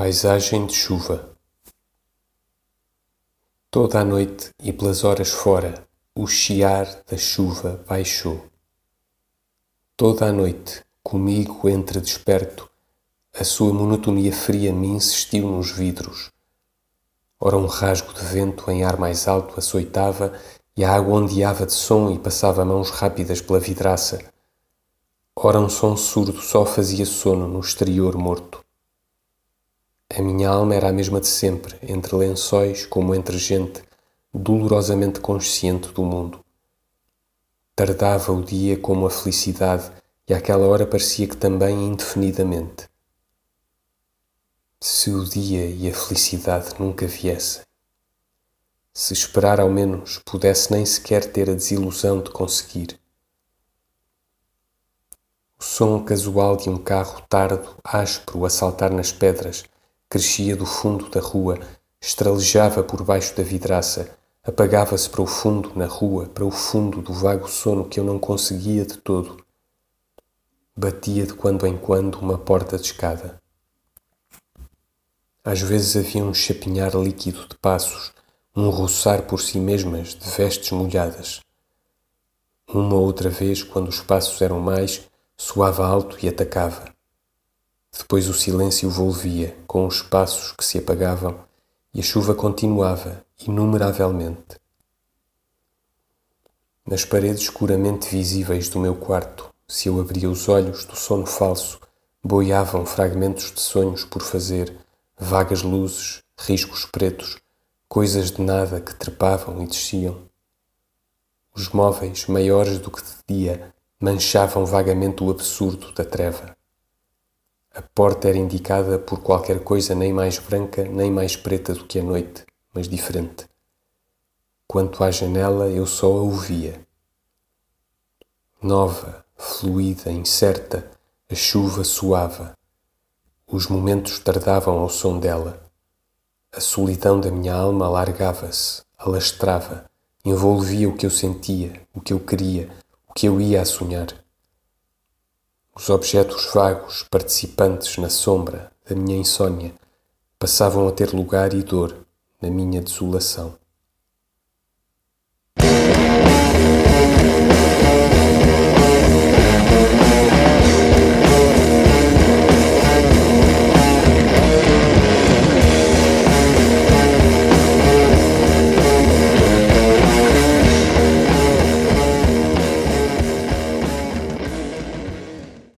Paisagem de chuva. Toda a noite e pelas horas fora, o chiar da chuva baixou. Toda a noite, comigo entre desperto, a sua monotonia fria me insistiu nos vidros. Ora um rasgo de vento em ar mais alto açoitava e a água ondeava de som e passava mãos rápidas pela vidraça. Ora um som surdo só fazia sono no exterior morto. A minha alma era a mesma de sempre, entre lençóis como entre gente dolorosamente consciente do mundo. Tardava o dia como a felicidade e àquela hora parecia que também indefinidamente. Se o dia e a felicidade nunca viessem, se esperar ao menos pudesse nem sequer ter a desilusão de conseguir. O som casual de um carro tardo, áspero, a saltar nas pedras, crescia do fundo da rua, estralejava por baixo da vidraça, apagava-se para o fundo na rua, para o fundo do vago sono que eu não conseguia de todo. Batia de quando em quando uma porta de escada. Às vezes havia um chapinhar líquido de passos, um roçar por si mesmas de vestes molhadas. Uma outra vez, quando os passos eram mais, soava alto e atacava. Depois o silêncio volvia, com os passos que se apagavam, e a chuva continuava, inumeravelmente. Nas paredes escuramente visíveis do meu quarto, se eu abria os olhos do sono falso, boiavam fragmentos de sonhos por fazer, vagas luzes, riscos pretos, coisas de nada que trepavam e desciam. Os móveis, maiores do que de dia, manchavam vagamente o absurdo da treva. A porta era indicada por qualquer coisa nem mais branca nem mais preta do que a noite, mas diferente. Quanto à janela, eu só a ouvia. Nova, fluida, incerta, a chuva suava. Os momentos tardavam ao som dela. A solidão da minha alma alargava-se, alastrava, envolvia o que eu sentia, o que eu queria, o que eu ia a sonhar. Os objetos vagos, participantes na sombra da minha insônia, passavam a ter lugar e dor na minha desolação.